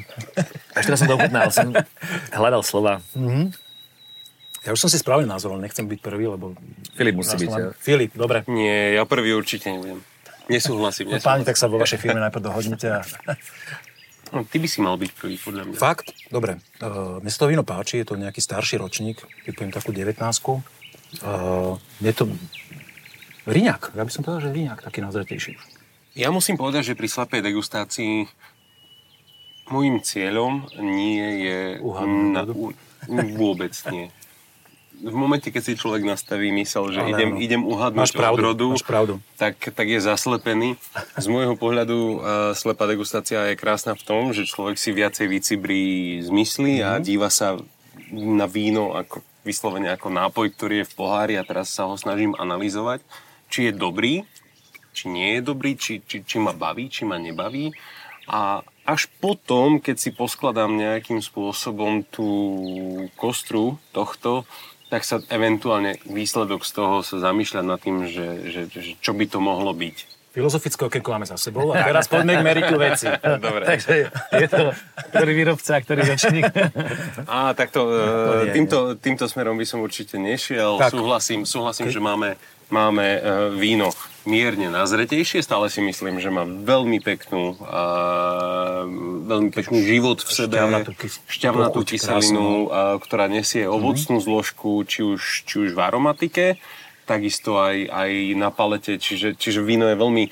Ešte teraz som to ochutnal, som hľadal slova. Mm-hmm. Ja už som si spravil názor, ale nechcem byť prvý, lebo... Filip musí byť. Ja. Filip, dobre. Nie, ja prvý určite nebudem. Nesúhlasím, nesúhlasím. No, páni, tak sa vo vašej firme najprv dohodnite a... No, ty by si mal byť prvý, podľa mňa. Fakt? Dobre. Uh, mne sa to víno páči, je to nejaký starší ročník, typujem takú 19 uh, Je to Riňak, ja by som povedal, že Riňak taký nazretejší. Ja musím povedať, že pri slepej degustácii môjim cieľom nie je... Na, u, vôbec nie v momente, keď si človek nastaví mysel, že Ale, idem, idem uhadnúť pravdu, odrodu, pravdu. Tak, tak je zaslepený. Z môjho pohľadu uh, slepá degustácia je krásna v tom, že človek si viacej vycibrí zmysly mm-hmm. a mhm. díva sa na víno ako vyslovene ako nápoj, ktorý je v pohári a teraz sa ho snažím analyzovať, či je dobrý, či nie je dobrý, či, či, či ma baví, či ma nebaví. A až potom, keď si poskladám nejakým spôsobom tú kostru tohto, tak sa eventuálne výsledok z toho sa zamýšľať nad tým, že, že, že čo by to mohlo byť. Filozofické okienko máme za sebou a teraz poďme k meritu veci. Dobre. Takže je to ktorý výrobca, ktorý rečník. Á, tak to, e, týmto, týmto smerom by som určite nešiel. Tak. Súhlasím, súhlasím okay. že máme, máme e, víno mierne nazretejšie. Stále si myslím, že má veľmi peknú, uh, veľmi pekný život v sebe. Šťavnatú, kyselinu, uh, ktorá nesie mhm. ovocnú mm-hmm. zložku, či už, či už v aromatike, takisto aj, aj na palete. Čiže, čiže víno je veľmi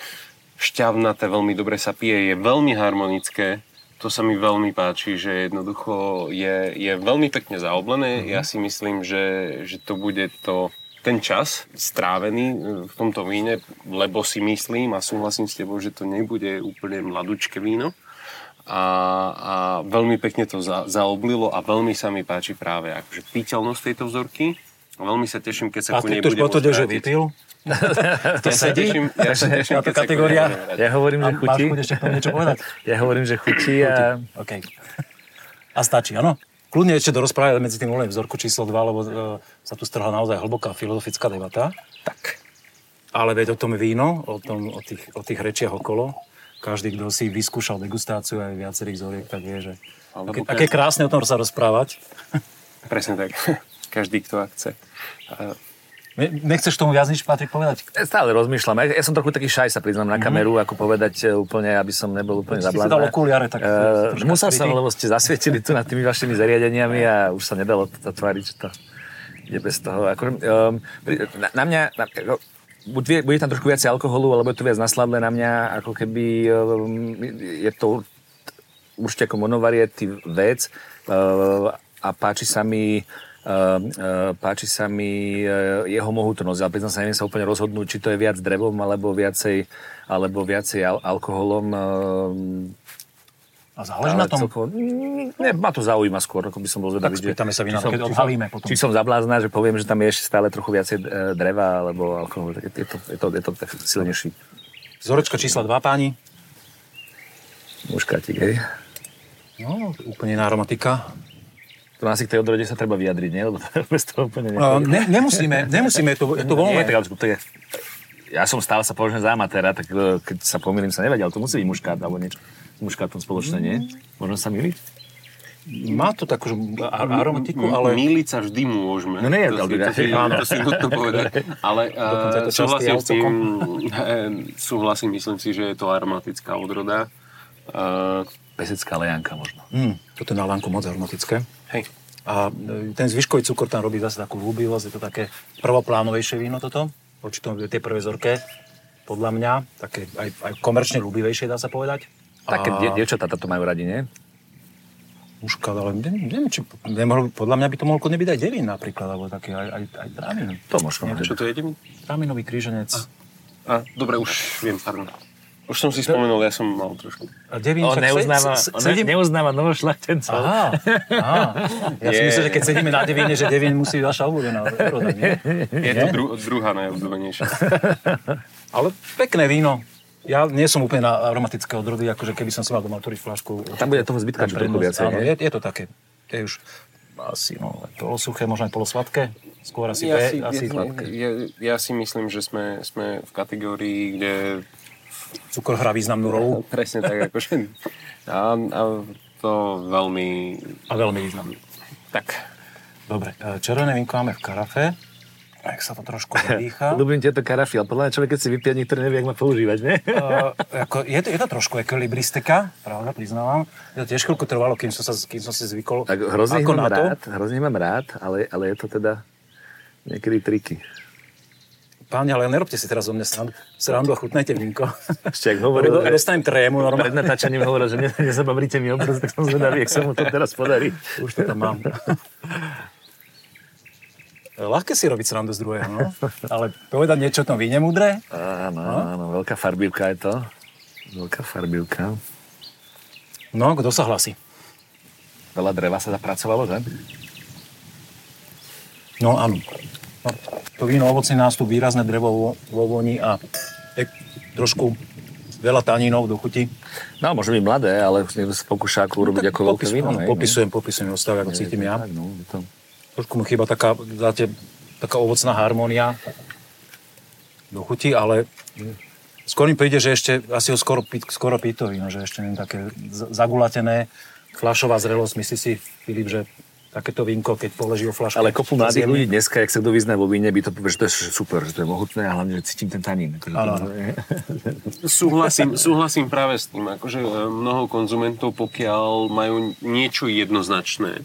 šťavnaté, veľmi dobre sa pije, je veľmi harmonické. To sa mi veľmi páči, že jednoducho je, je veľmi pekne zaoblené. Mm-hmm. Ja si myslím, že, že to bude to ten čas strávený e, v tomto víne, lebo si myslím a súhlasím s tebou, že to nebude úplne mladúčke víno. A, a veľmi pekne to za, zaoblilo a veľmi sa mi páči práve akože píteľnosť tejto vzorky. A veľmi sa teším, keď sa a ku nej budem potode, že vypil? to ja sa teším, ja sa teším, keď kategória. Ja hovorím, že chutí. Máš ešte niečo povedať? Ja hovorím, že chutí a... Okay. A stačí, áno? Kľudne ešte dorozprávať medzi tým voľným vzorku číslo 2, lebo uh, sa tu strhla naozaj hlboká filozofická debata. Tak. Ale veď o tom víno, o, tom, o, tých, o tých rečiach okolo, každý, kto si vyskúšal degustáciu aj viacerých zoriek, tak vie, že aké, aké krásne o tom sa rozprávať. Presne tak. Každý, kto chce. Nechceš tomu viac nič, Patrik, povedať? Stále rozmýšľam. Ja, ja som trochu taký šaj, sa priznám na mhm. kameru, mm-hmm. ako povedať e, úplne, aby som nebol úplne zablázna. Si dal okuliare, tak... Uh, musel som, lebo ste zasvietili tu nad tými vašimi zariadeniami a už sa nedalo to tváriť, že to ide bez toho. Ako, um, na, na mňa... Na, buď bude tam trošku viacej alkoholu, alebo je to viac nasladlé na mňa, ako keby um, je to určite ako monovariety vec uh, a páči sa mi páči sa mi eh, jeho mohutnosť, ale priznám sa, neviem sa úplne rozhodnúť, či to je viac drevom, alebo viacej, alebo viacej al- alkoholom. Ehm, a záleží na tom? Celko, ne, ma to zaujíma skôr, ako by som bol zvedavý. Tak spýtame sa vy na to, keď odhalíme potom. Či som zablázna, že poviem, že tam je ešte stále trochu viacej eh, dreva alebo alkohol, tak je to, je to, je to, je to silnejší. Vzorečko číslo 2, páni. Muškátik, hej. No, úplne iná aromatika. To asi k tej odrode sa treba vyjadriť, nie? Lebo to bez toho úplne no, ne, nemusíme, nemusíme, to, to voľné. Nie, tak, to je, ja som stále sa považujem za amatéra, tak e, keď sa pomýlim, sa nevedel, to musí byť muškát alebo niečo s muškátom spoločné, nie? Možno sa myliť? Má to takú aromatiku, ale... Míliť sa vždy môžeme. No nie, to, si, to, si, to si nutno povedať. Ale uh, súhlasím s tým, súhlasím, myslím si, že je to aromatická odroda. Uh, Pesecká lejanka možno. Mm, toto je na lánku moc aromatické. Hej. A e, ten zvyškový cukor tam robí zase takú ľúbivosť, je to také prvoplánovejšie víno toto, voči tomu tej prvej zorke, podľa mňa, také aj, aj komerčne ľúbivejšie, dá sa povedať. Také a... dievčatá to majú radi, nie? Muška, ale neviem, neviem či, nemohol, podľa mňa by to mohol kľudne byť aj devín napríklad, alebo taký aj, aj, aj trámin. To možno. Čo to je devín? Tráminový kríženec. A, a, dobre, už viem, pardon. Už som si spomenul, ja som mal trošku. A Devín on neuznáva, se, se, sedím... neuznáva novošľachtencov. Aha, aha. Ja si myslím, že keď sedíme na Devíne, že Devín musí byť vaša obľúbená? Je to dru, druhá najobľúbenejšia. Ale pekné víno. Ja nie som úplne na aromatické odrody, akože keby som si mal doma otvoriť flašku. Tam bude toho zbytka trošku viacej, Áno, je, je, to také. Je už asi no, polosuché, možno aj polosladké. Skôr asi, ja si, asi ja, sladké. Ja, ja, si myslím, že sme, sme v kategórii, kde cukor hrá významnú rolu. Presne tak, akože. A, a to veľmi... A veľmi významný. Tak. Dobre, e, červené vínko máme v karafe. Ak sa to trošku vydýcha. Ľúbim tieto karafy, ale podľa mňa človek, keď si vypije, niektorý nevie, ak má používať, nie? Uh, ako, je, to, je to trošku ekvilibristika, pravda, priznávam. Je to tiež chvíľku trvalo, kým som, sa, kým som si zvykol. Tak hrozne mám rád, hrozne mám rád, ale, ale je to teda niekedy triky. Páni, ale nerobte si teraz o mňa srandu, srandu a chutnajte vínko. Ešte ak hovoril... Dostanem trému normálne. Pred natáčaním hovoril, že nezabavríte mi obraz, tak som zvedavý, ak sa mu to teraz podarí. Už to tam mám. Ľahké si robiť srandu z druhého, no? Ale povedať niečo o tom víne mudré? Áno, no? áno, veľká farbivka je to. Veľká farbivka. No, kto sa hlasí? Veľa dreva sa zapracovalo, že? No, áno. No, to víno ovocný nástup, výrazné drevo vo, vo voni a je trošku veľa tanínov do chuti. No, môže byť mladé, ale niekto sa pokúša ako urobiť no, ako veľké víno. No, popisujem, popisujem ostav, ako cítim ja. Tak, no, to... Trošku mu chýba taká, dáte, taká ovocná harmónia do chuti, ale skôr mi príde, že ešte asi ho skoro, skoro pít to víno, že ešte nie také zagulatené, flašová zrelosť. Myslí si, Filip, že takéto vínko, keď položí o flašku. Ale kopu mladých ľudí dneska, ak sa kto vyzná vo víne, by to povedal, že to je super, že to je mohutné a hlavne, že cítim ten tanín. súhlasím, súhlasím práve s tým, akože e, mnoho konzumentov, pokiaľ majú niečo jednoznačné,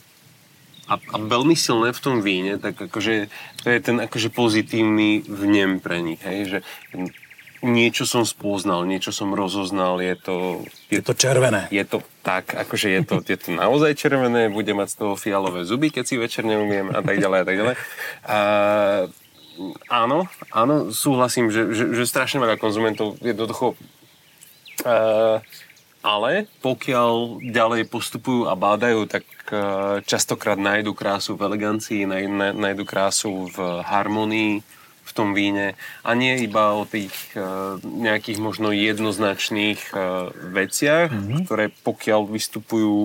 a, a veľmi silné v tom víne, tak akože to je ten akože pozitívny vnem pre nich, hej, že niečo som spoznal, niečo som rozoznal, je to... Je, je to červené. Je to tak, akože je to, je to naozaj červené, bude mať z toho fialové zuby, keď si večer neumiem a tak ďalej a tak ďalej. A, áno, áno, súhlasím, že, že, že strašne veľa konzumentov jednoducho uh, ale pokiaľ ďalej postupujú a bádajú, tak častokrát nájdu krásu v elegancii, nájdu krásu v harmonii, v tom víne a nie iba o tých uh, nejakých možno jednoznačných uh, veciach, mm-hmm. ktoré pokiaľ vystupujú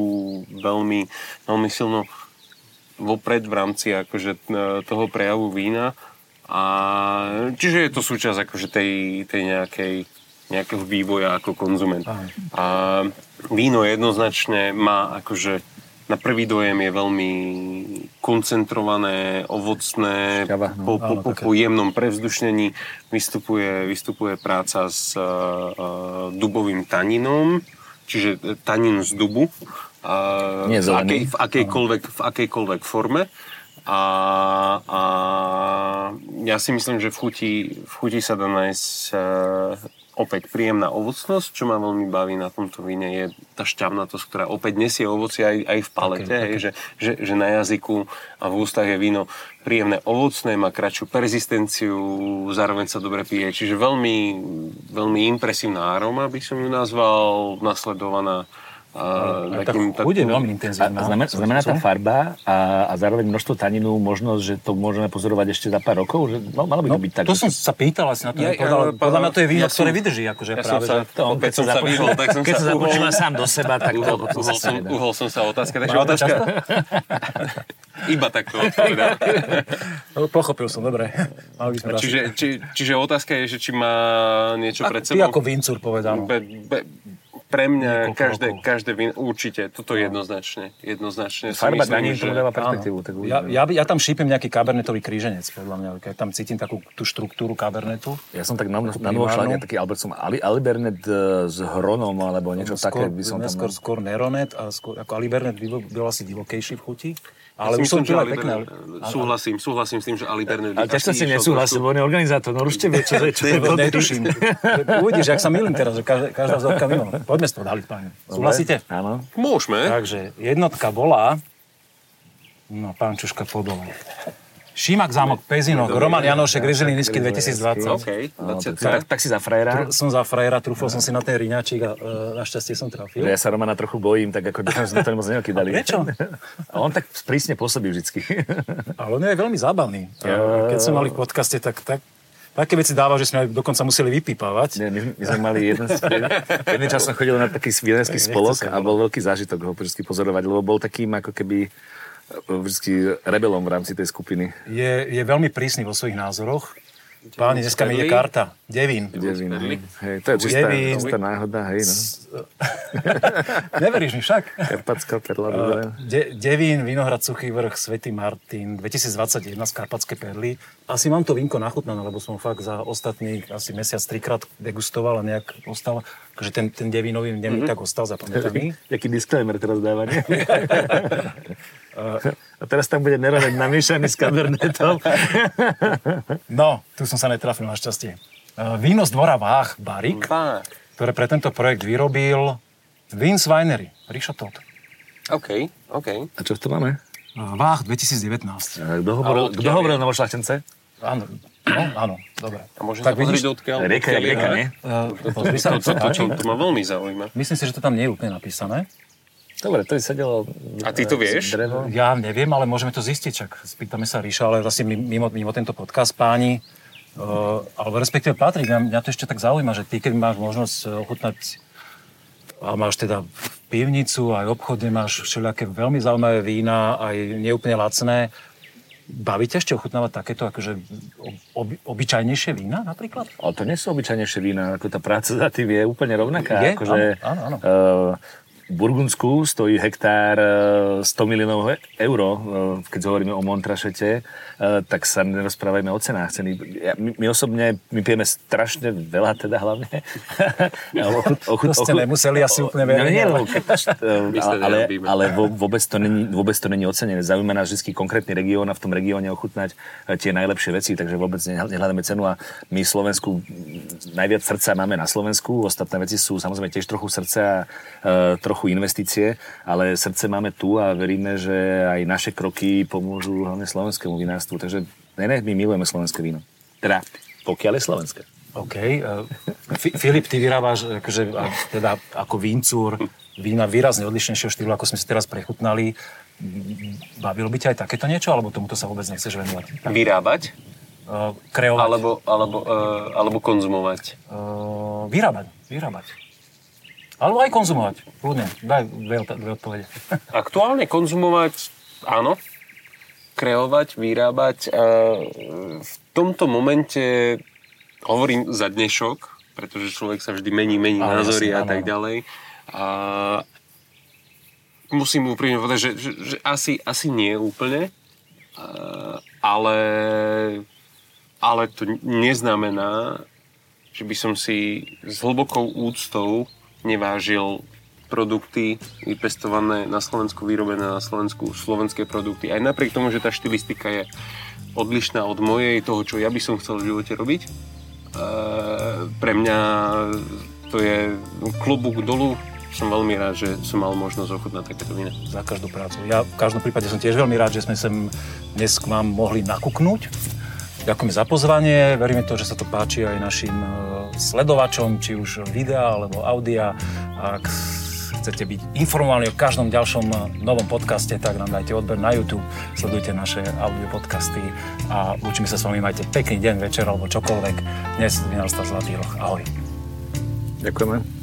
veľmi, veľmi silno vopred v rámci akože, uh, toho prejavu vína. A, čiže je to súčasť akože tej, tej nejakej, nejakého vývoja ako konzument. Aha. A víno jednoznačne má akože na prvý dojem je veľmi koncentrované, ovocné, Šťava, no, po, po, po, po jemnom prevzdušnení vystupuje, vystupuje práca s uh, dubovým taninom, čiže tanin z dubu, uh, v, akej, v, akejkoľvek, v akejkoľvek forme. A, a ja si myslím, že v chuti, v chuti sa dá nájsť uh, opäť príjemná ovocnosť, čo ma veľmi baví na tomto víne, je tá šťavnatosť, ktorá opäť nesie ovoci aj, aj v palete, okay, okay. Že, že, že na jazyku a v ústach je víno príjemné ovocné, má kratšiu persistenciu, zároveň sa dobre pije, čiže veľmi, veľmi impresívna aroma by som ju nazval, nasledovaná A, takým, tak chude veľmi intenzívna. A znamená, znamená tá farba a, a zároveň množstvo taninu možnosť, že to môžeme pozorovať ešte za pár rokov? Že, no, malo by to no, byť tak. To som sa pýtal asi na to. Ja, podľa, ja, podľa mňa to je víno, ja ktoré vydrží. Akože ja práve, som sa, to, keď som sa vyhol, tak som keď sa započúva sám do seba, tak uhol, to, uhol, som, uhol som sa otázka. Takže otázka... Iba takto odpovedal. No, pochopil som, dobre. Čiže, či, čiže otázka je, že či má niečo pred sebou. Ty ako vincúr povedal. Pre mňa každé, každé víno, určite, toto no. jednoznačne. jednoznačne Farba daní to dáva perspektívu. Tak ja, ja, ja, tam šípem nejaký kabernetový kríženec, podľa mňa. Keď tam cítim takú tú štruktúru kabernetu. Ja som tak na, na novo taký Albert som Ali, Alibernet e, s Hronom, alebo niečo no, skôr, také by som tam... Skôr, skôr Neronet, a skôr, ako Alibernet by bol, bol asi divokejší v chuti. Ale ja už som čula pekné. Súhlasím, súhlasím s tým, že Ali Bernard... Ale ťažko si nesúhlasil, on je organizátor, no už vie, čo, čo, čo to netuším. Uvidíš, ak sa milím teraz, že každá, každá vzorka mimo. Poďme s toho dali, páni. Súhlasíte? Áno. Môžeme. Takže jednotka bola... No, pán Čuška podol. Šimak, zámok, Pezinok, Roman Janošek, Režilý Nisky 2020. Okay. No, tak, tak, si za frajera. Tr- som za frajera, trúfol som si na ten riňačík a uh, našťastie som trafil. Ja sa Romana trochu bojím, tak ako dúfam, že sme to moc neokydali. Prečo? A on tak prísne pôsobí vždycky. Ale on je veľmi zábavný. Ja. Keď sme mali v podcaste, tak, tak také veci dáva, že sme aj dokonca museli vypípavať. Nie, my, my sme mali jeden, jeden čas som chodil na taký svidenský spolok a bol veľký zážitok ho pozorovať, lebo bol takým ako keby vždy rebelom v rámci tej skupiny. Je, je veľmi prísny vo svojich názoroch. Páni, dneska mi ide karta. Devín. Devín, hej. To je čistá, Devín. čistá náhoda, hej, no. Neveríš mi však? Karpatská perla, dobre. De, Devín, Vinohrad Suchý vrch, Svetý Martin, 2021 z Karpatské perly. Asi mám to vínko nachutnané, lebo som fakt za ostatných asi mesiac trikrát degustoval a nejak ostal, že ten, ten Devínový mne mm-hmm. tak ostal zapamätaný. Jaký disclaimer teraz dáva, nie? A teraz tam bude Neronet namiešaný s kabernetom. No, tu som sa netrafil našťastie. Víno z dvora Váh Barik, ktoré pre tento projekt vyrobil Vince Winery, Rišo Todd. OK, OK. A čo to máme? Váh 2019. Kto hovoril, kto hovoril Novošľachtence? Áno, no, áno, dobre. A môžem tak sa pozrieť odkiaľ? Rieka je rieka, nie? To ma veľmi zaujíma. Myslím si, že to tam nie je úplne napísané. Dobre, to je sedelo... A ty to vieš? Drevo. Ja neviem, ale môžeme to zistiť, čak spýtame sa Ríša, ale vlastne mimo, mimo tento podcast páni, uh, alebo respektíve Patrik, mňa, mňa to ešte tak zaujíma, že ty, keď máš možnosť e, ochutnať a máš teda pivnicu, aj obchodne máš všelijaké veľmi zaujímavé vína, aj neúplne lacné. Baví ťa ešte ochutnávať takéto akože oby, obyčajnejšie vína napríklad? Ale to nie sú obyčajnejšie vína, ako tá práca za tým je úplne rovnaká. Je? Akože, áno, áno. Uh, v Burgundsku stojí hektár 100 e, miliónov eur, e, keď hovoríme o Montrašete, e, tak sa nerozprávajme o cenách. Ceny. My, my osobne, my pijeme strašne veľa teda hlavne. to ste nemuseli asi úplne veľa. No, nie, ale, ale, ale vôbec, to není, vôbec to není ocenené. Zaujíma nás vždy konkrétny región a v tom regióne ochutnať tie najlepšie veci, takže vôbec nehľadáme cenu a my Slovensku najviac srdca máme na Slovensku, ostatné veci sú samozrejme tiež trochu srdca a trochu trochu investície, ale srdce máme tu a veríme, že aj naše kroky pomôžu hlavne slovenskému vinárstvu. Takže ne, ne, my milujeme slovenské víno. Teda, pokiaľ je slovenské. OK. Uh, Filip, ty vyrábaš akože, teda ako víncúr vína výrazne odlišnejšieho štýlu, ako sme si teraz prechutnali. Bavilo by ťa aj takéto niečo, alebo tomuto sa vôbec nechceš venovať? Vyrábať? Uh, kreovať. Alebo, alebo, uh, alebo konzumovať? Uh, vyrábať. Vyrábať. Alebo aj konzumovať. Kľudne, daj dve, dve odpovede. Aktuálne konzumovať, áno. Kreovať, vyrábať. V tomto momente hovorím za dnešok, pretože človek sa vždy mení, mení ale názory jasne, a tak ďalej. A musím úprimne povedať, že, že, že asi, asi nie úplne, ale, ale to neznamená, že by som si s hlbokou úctou nevážil produkty vypestované na Slovensku, vyrobené na Slovensku, slovenské produkty. Aj napriek tomu, že tá štilistika je odlišná od mojej, toho, čo ja by som chcel v živote robiť. E, pre mňa to je klobúk dolu. Som veľmi rád, že som mal možnosť ochutnať takéto vína. Za každú prácu. Ja v každom prípade som tiež veľmi rád, že sme sem dnes k vám mohli nakúknúť Ďakujem za pozvanie, veríme to, že sa to páči aj našim e, sledovačom, či už videa alebo audia. Ak chcete byť informovaní o každom ďalšom eh, novom podcaste, tak nám dajte odber na YouTube, sledujte naše audio podcasty a učíme sa s vami, majte pekný deň, večer alebo čokoľvek. Dnes Vinárstva Zlatý roh. Ahoj. Ďakujeme.